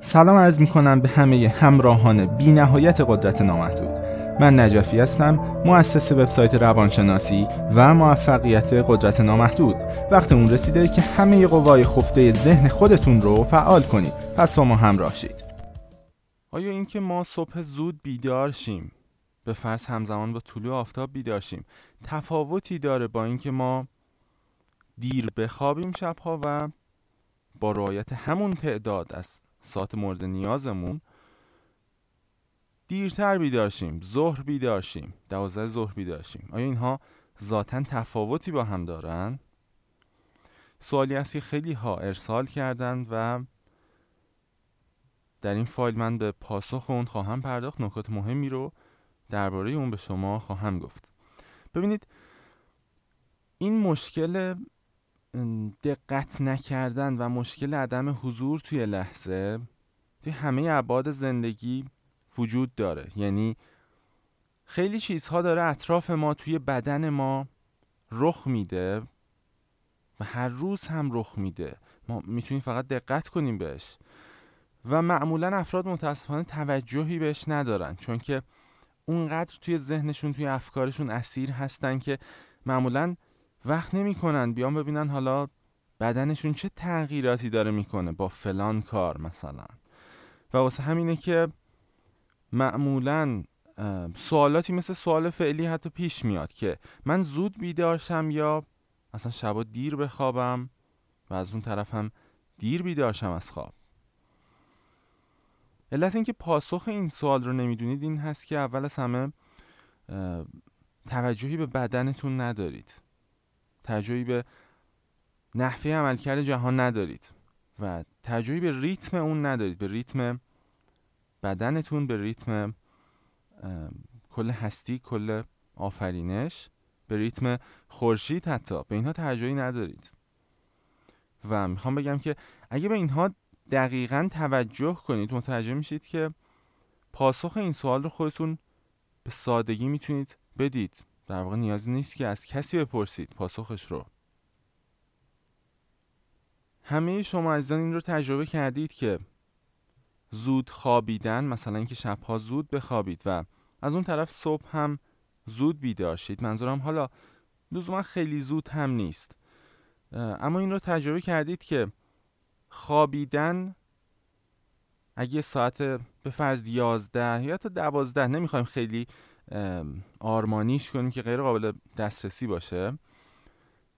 سلام عرض می کنم به همه همراهان بی نهایت قدرت نامحدود. من نجفی هستم مؤسس وبسایت روانشناسی و موفقیت قدرت نامحدود. وقت اون رسیده که همه قوای خفته ذهن خودتون رو فعال کنید. پس با ما همراه شید. آیا اینکه ما صبح زود بیدار شیم؟ به فرض همزمان با طلوع آفتاب بیدار شیم. تفاوتی داره با اینکه ما دیر بخوابیم شبها و با رعایت همون تعداد از ساعت مورد نیازمون دیرتر بیدارشیم ظهر بیدارشیم دوازده ظهر بیدارشیم. آیا اینها ذاتا تفاوتی با هم دارن؟ سوالی است که خیلی ها ارسال کردند و در این فایل من به پاسخ اون خواهم پرداخت. نکات مهمی رو درباره اون به شما خواهم گفت. ببینید این مشکل دقت نکردن و مشکل عدم حضور توی لحظه توی همه ابعاد زندگی وجود داره. یعنی خیلی چیزها داره اطراف ما توی بدن ما رخ میده و هر روز هم رخ میده. ما می‌تونیم فقط دقت کنیم بهش. و معمولا افراد متاسفانه توجهی بهش ندارن چون که اونقدر توی ذهنشون توی افکارشون اسیر هستن که معمولا وقت نمی‌کنن بیان ببینن حالا بدنشون چه تغییراتی داره می‌کنه با فلان کار مثلا. و واسه همینه که معمولا سوالاتی مثل سوال فعلی حتی پیش میاد که من زود بیدارشم یا مثلا شبا دیر بخوابم و از اون طرف هم دیر بیدارشم از خواب. علت اینکه پاسخ این سوال رو نمی‌دونید این هست که اول از همه توجهی به بدنتون ندارید. توجهی به نحوه عملکرد جهان ندارید و توجهی به ریتم اون ندارید به ریتم بدنتون به ریتم کل هستی کل آفرینش به ریتم خورشید حتی به اینها توجهی ندارید. و می‌خوام بگم که اگه به اینها دقیقا توجه کنید متوجه میشید که پاسخ این سوال رو خودتون به سادگی می‌تونید بدید. در واقع نیازی نیست که از کسی بپرسید پاسخش رو. همه شما عزیزان این رو تجربه کردید که زود خوابیدن مثلا اینکه شبها زود بخوابید و از اون طرف صبح هم زود بیدار شید. منظورم حالا لزوما خیلی زود هم نیست. اما این رو تجربه کردید که خوابیدن اگه ساعت به فرض یازده یا تا دوازده نمی‌خوایم خیلی آرمانیش کنیم که غیر قابل دسترسی باشه.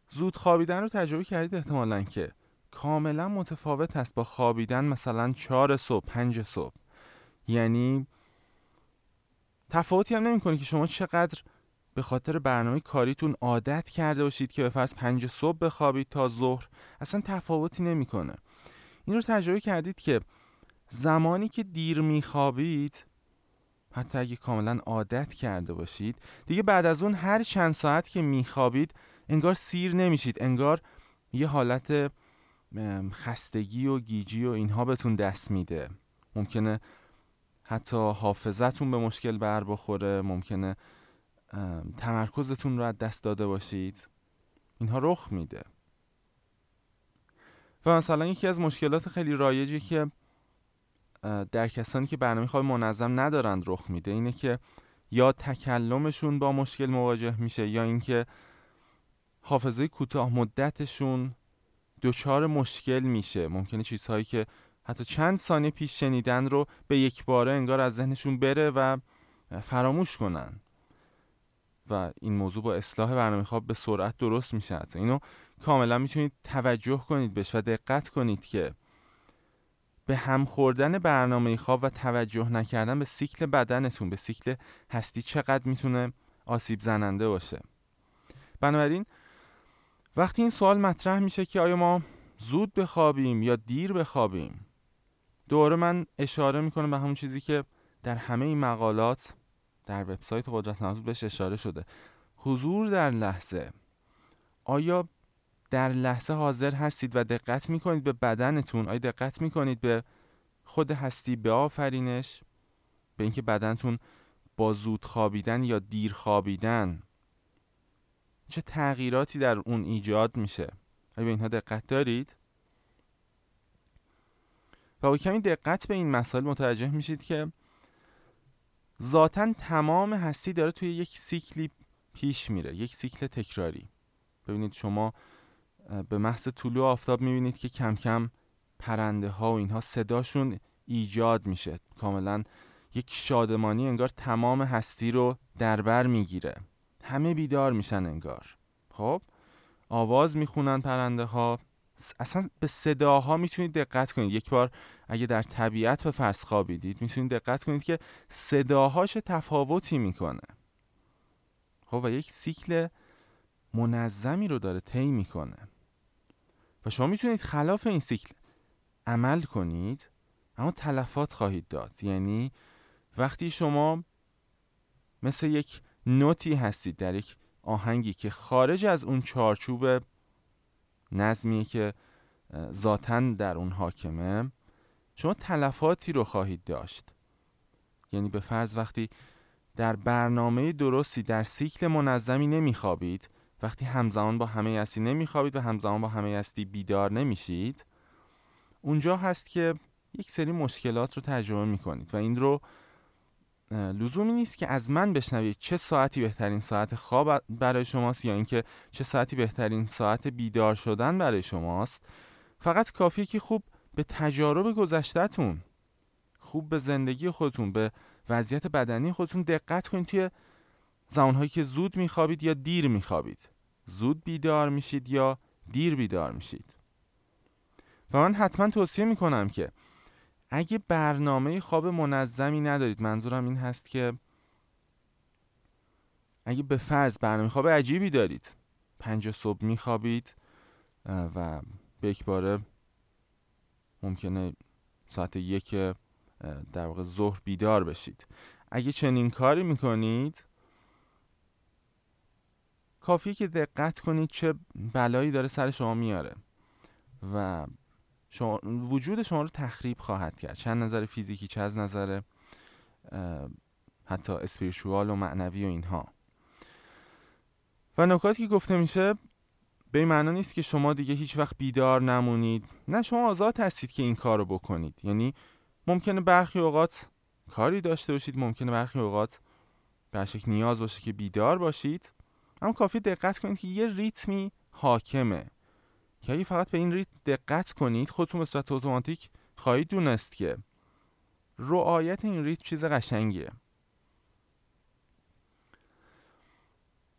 زود خوابیدن رو تجربه کردید احتمالا که کاملا متفاوت است با خوابیدن مثلا چهار صبح پنج صبح. یعنی تفاوتی هم نمی‌کنه که شما چقدر به خاطر برنامه کاریتون عادت کرده باشید که به فرض پنج صبح بخوابید تا ظهر. اصلا تفاوتی نمی‌کنه. این رو تجربه کردید که زمانی که دیر میخوابید حتی اگه کاملا عادت کرده باشید دیگه بعد از اون هر چند ساعت که میخوابید انگار سیر نمیشید انگار یه حالت خستگی و گیجی و اینها بهتون دست میده. ممکنه حتی حافظتون به مشکل بر بخوره ممکنه تمرکزتون رو از دست داده باشید. اینها رخ میده. و مثلا یکی از مشکلات خیلی رایجی که در کسانی که برنامه خواب منظم ندارند رخ میده اینه که یا تکلمشون با مشکل مواجه میشه یا اینکه حافظه کوتاه مدتشون دچار مشکل میشه. ممکنه چیزهایی که حتی چند ثانیه پیش شنیدن رو به یک باره انگار از ذهنشون بره و فراموش کنن. و این موضوع با اصلاح برنامه خواب به سرعت درست میشه اینو کاملا می‌تونید توجه کنید بهش و دقت کنید که به هم خوردن برنامه خواب و توجه نکردن به سیکل بدنتون به سیکل هستی چقدر می‌تونه آسیب زننده باشه. بنابراین وقتی این سوال مطرح میشه که آیا ما زود بخوابیم یا دیر بخوابیم دوباره من اشاره می‌کنم به همون چیزی که در همه این مقالات در وبسایت قدرت نامحدود بهش اشاره شده. حضور در لحظه. آیا در لحظه حاضر هستید و دقت می‌کنید به بدنتون. آیا دقت می‌کنید به خود هستی به آفرینش؟ به اینکه بدنتون با زود خوابیدن یا دیر خوابیدن. چه تغییراتی در اون ایجاد میشه؟ آیا به اینها دقت دارید؟ و با کمی دقت به این مسائل متوجه میشید که ذاتا تمام هستی داره توی یک سیکلی پیش میره یک سیکل تکراری. ببینید شما به محض طلوع آفتاب می‌بینید که کم کم پرنده ها و اینها صداشون ایجاد میشه. کاملا یک شادمانی انگار تمام هستی رو در بر می‌گیره. همه بیدار میشن انگار. خب؟ آواز می‌خونن پرنده ها اصلا به صداها می‌تونید دقت کنید. یک بار اگه در طبیعت به فرض خوابیدید می‌تونید دقت کنید که صداهاش تفاوتی می‌کنه. خب؟ و یک سیکل منظمی رو داره طی می‌کنه. و شما می‌تونید خلاف این سیکل عمل کنید اما تلفات خواهید داد. یعنی وقتی شما مثل یک نوتی هستید در یک آهنگی که خارج از اون چارچوب نظمیه که ذاتا در اون حاکمه شما تلفاتی رو خواهید داشت. یعنی به فرض وقتی در برنامه درستی در سیکل منظمی نمیخوابید وقتی همزمان با همه هستی نمیخوابید و همزمان با همه هستی بیدار نمیشید اونجا هست که یک سری مشکلات رو تجربه می‌کنید و این رو لزومی نیست که از من بشنوید چه ساعتی بهترین ساعت خواب برای شماست یا اینکه چه ساعتی بهترین ساعت بیدار شدن برای شماست. فقط کافیه که خوب به تجارب گذشتهتون خوب به زندگی خودتون به وضعیت بدنی خودتون دقت کنید توی زمانهایی که زود میخوابید یا دیر میخوابید. زود بیدار میشید یا دیر بیدار میشید. و من حتما توصیه می‌کنم که اگه برنامه خواب منظمی ندارید منظورم این هست که اگه به فرض برنامه خواب عجیبی دارید پنج صبح میخوابید و به یک باره ممکنه ساعت یک در واقع ظهر بیدار بشید. اگه چنین کاری می‌کنید کافیه که دقت کنید چه بلایی داره سر شما میاره. و شما وجود شما رو تخریب خواهد کرد. چه نظر فیزیکی چه از نظر حتی اسپریشوال و معنوی و اینها. و نکاتی که گفته میشه به این معنا نیست که شما دیگه هیچ وقت بیدار نمونید. نه شما آزاد هستید که این کار رو بکنید. یعنی ممکنه برخی اوقات کاری داشته باشید ممکنه برخی اوقات به نیاز باشه که بیدار باشید. اما کافی دقت کنید که یه ریتمی حاکمه. که اگه فقط به این ریتم دقت کنید خودتون به صورت اتوماتیک خواهید دونست که رعایت این ریتم چیز قشنگیه.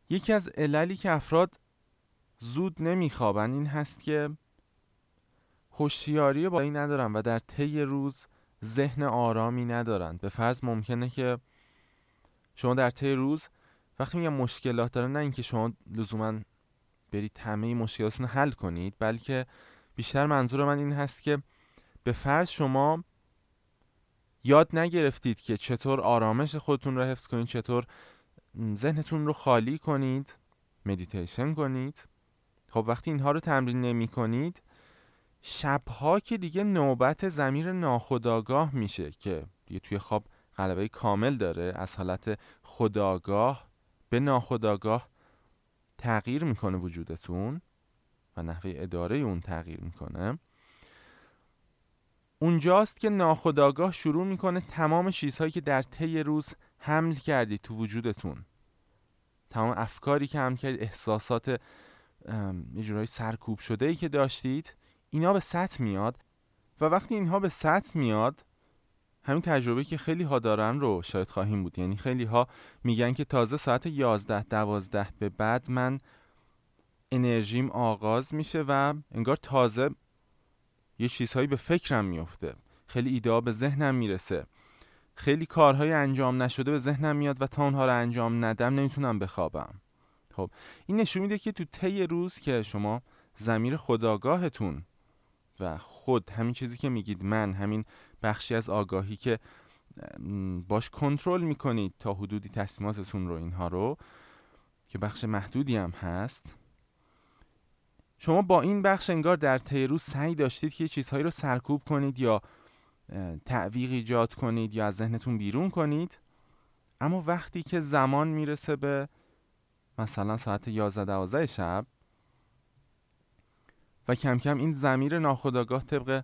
یکی از عللی که افراد زود نمیخوابن این هست که هوشیاری بالایی ندارن و در طی روز ذهن آرامی ندارن. به فرض ممکنه که شما در طی روز وقتی میگم مشکلات داره نه اینکه شما لزوما برید همه مشکلاتتون رو حل کنید بلکه بیشتر منظور من این هست که به فرض شما یاد نگرفتید که چطور آرامش خودتون رو حفظ کنید چطور ذهنتون رو خالی کنید مدیتیشن کنید. خب وقتی اینها رو تمرین نمی کنید شبها که دیگه نوبت زمیر ناخداگاه میشه که دیگه توی خواب غلبه کامل داره از حالت خداگاه به ناخداگاه تغییر می‌کنه وجودتون و نحوه اداره اون تغییر می‌کنه. اونجاست که ناخداگاه شروع می‌کنه تمام چیزهایی که در طی روز حمل کردی تو وجودتون. تمام افکاری که حمل کردید احساسات یه سرکوب شده ای که داشتید اینا به سطح میاد و وقتی اینها به سطح میاد همین تجربه که خیلی ها دارن رو شاید خواهیم بود. یعنی خیلی ها میگن که تازه ساعت 11 12 به بعد من انرژیم آغاز میشه و انگار تازه یه چیزهایی به فکرم میفته خیلی ایده به ذهنم می‌رسه. خیلی کارهای انجام نشده به ذهنم میاد و تا اونها رو انجام ندم نمی‌تونم بخوابم. خب این نشون میده که تو طی روز که شما زمیر خداگاهتون و خود همین چیزی که میگید من همین بخشی از آگاهی که باش کنترل می‌کنید تا حدودی تصمیماتتون رو اینها رو که بخش محدودی هم هست. شما با این بخش انگار در طی روز سعی داشتید که چیزهایی رو سرکوب کنید یا تعویق ایجاد کنید یا از ذهنتون بیرون کنید. اما وقتی که زمان می‌رسه به مثلا ساعت 11 12 شب و کم کم این زمیر ناخداگاه طبق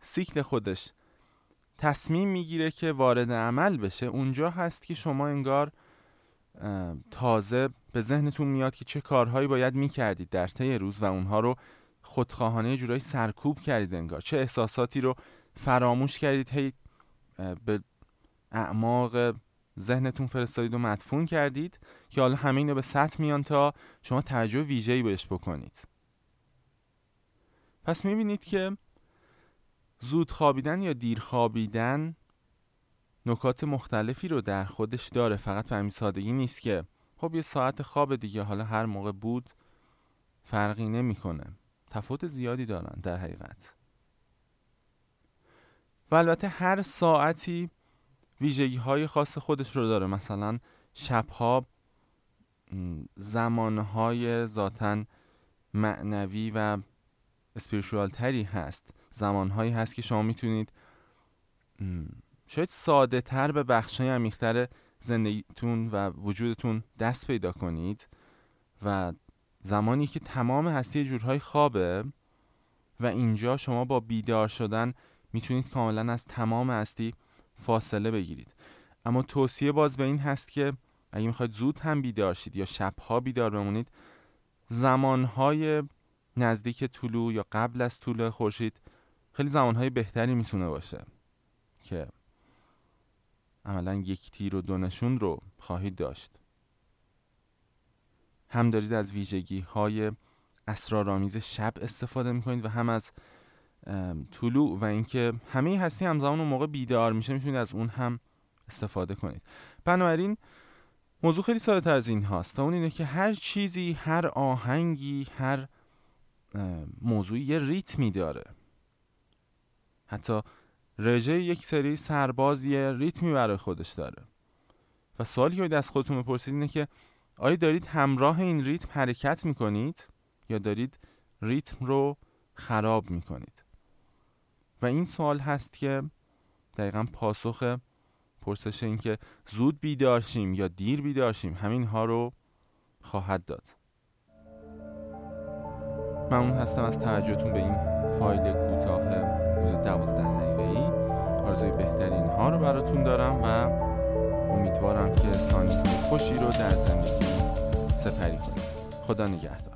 سیکل خودش تصمیم می‌گیره که وارد عمل بشه. اونجا هست که شما انگار تازه به ذهنتون میاد که چه کارهایی باید می‌کردید در طی روز و اونها رو خودخواهانه جورایی سرکوب کردید انگار. چه احساساتی رو فراموش کردید؟ هی به اعماق ذهنتون فرستادید و مدفون کردید که حالا همه اینو به سطح میان تا شما توجه ویژه‌ای بهش بکنید. پس می‌بینید که زود خوابیدن یا دیر خوابیدن نکات مختلفی رو در خودش داره. فقط به همین سادگی نیست که خب یه ساعت خواب دیگه حالا هر موقع بود فرقی نمی‌کنه. تفاوت زیادی دارن در حقیقت. و البته هر ساعتی ویژگی های خاص خودش رو داره. مثلا شبها زمانهای ذاتا معنوی و اسپریشوال تری هست. زمانهایی هست که شما می‌تونید شاید ساده تر به بخشای عمیقتر زندگیتون و وجودتون دست پیدا کنید و زمانی که تمام هستی جورهای خوابه و اینجا شما با بیدار شدن می‌تونید کاملا از تمام هستی فاصله بگیرید. اما توصیه باز به این هست که اگه می‌خواید زود هم بیدار شید یا شبها بیدار بمونید زمانهای نزدیک طلوع یا قبل از طلوع خورشید خیلی زمانهای بهتری می‌تونه باشه که عملا یک تیر و دو نشون رو خواهید داشت. هم دارید از ویژگی های اسرارآمیز شب استفاده می‌کنید و هم از طلوع و اینکه همه هستی همزمان اون موقع بیدار میشه می‌تونید از اون هم استفاده کنید. بنابراین موضوع خیلی ساده تر از این هاست تا اون اینه که هر چیزی هر آهنگی هر موضوعی یه ریتمی داره. حتی رژه یک سری سرباز یه ریتمی برای خودش داره. و سوالی که از خودتون بپرسید اینه که آیا دارید همراه این ریتم حرکت می‌کنید یا دارید ریتم رو خراب می‌کنید؟ و این سوال هست که دقیقا پاسخ پرسش این که زود بیدارشیم یا دیر بیدارشیم همین ها رو خواهد داد. ممنون هستم از توجهتون به این فایل کوتاه حدود دوازده دقیقه ای آرزوی بهترین ها رو براتون دارم و امیدوارم که ثانیه خوشی رو در زندگی سپری کنید. خدا نگهدار.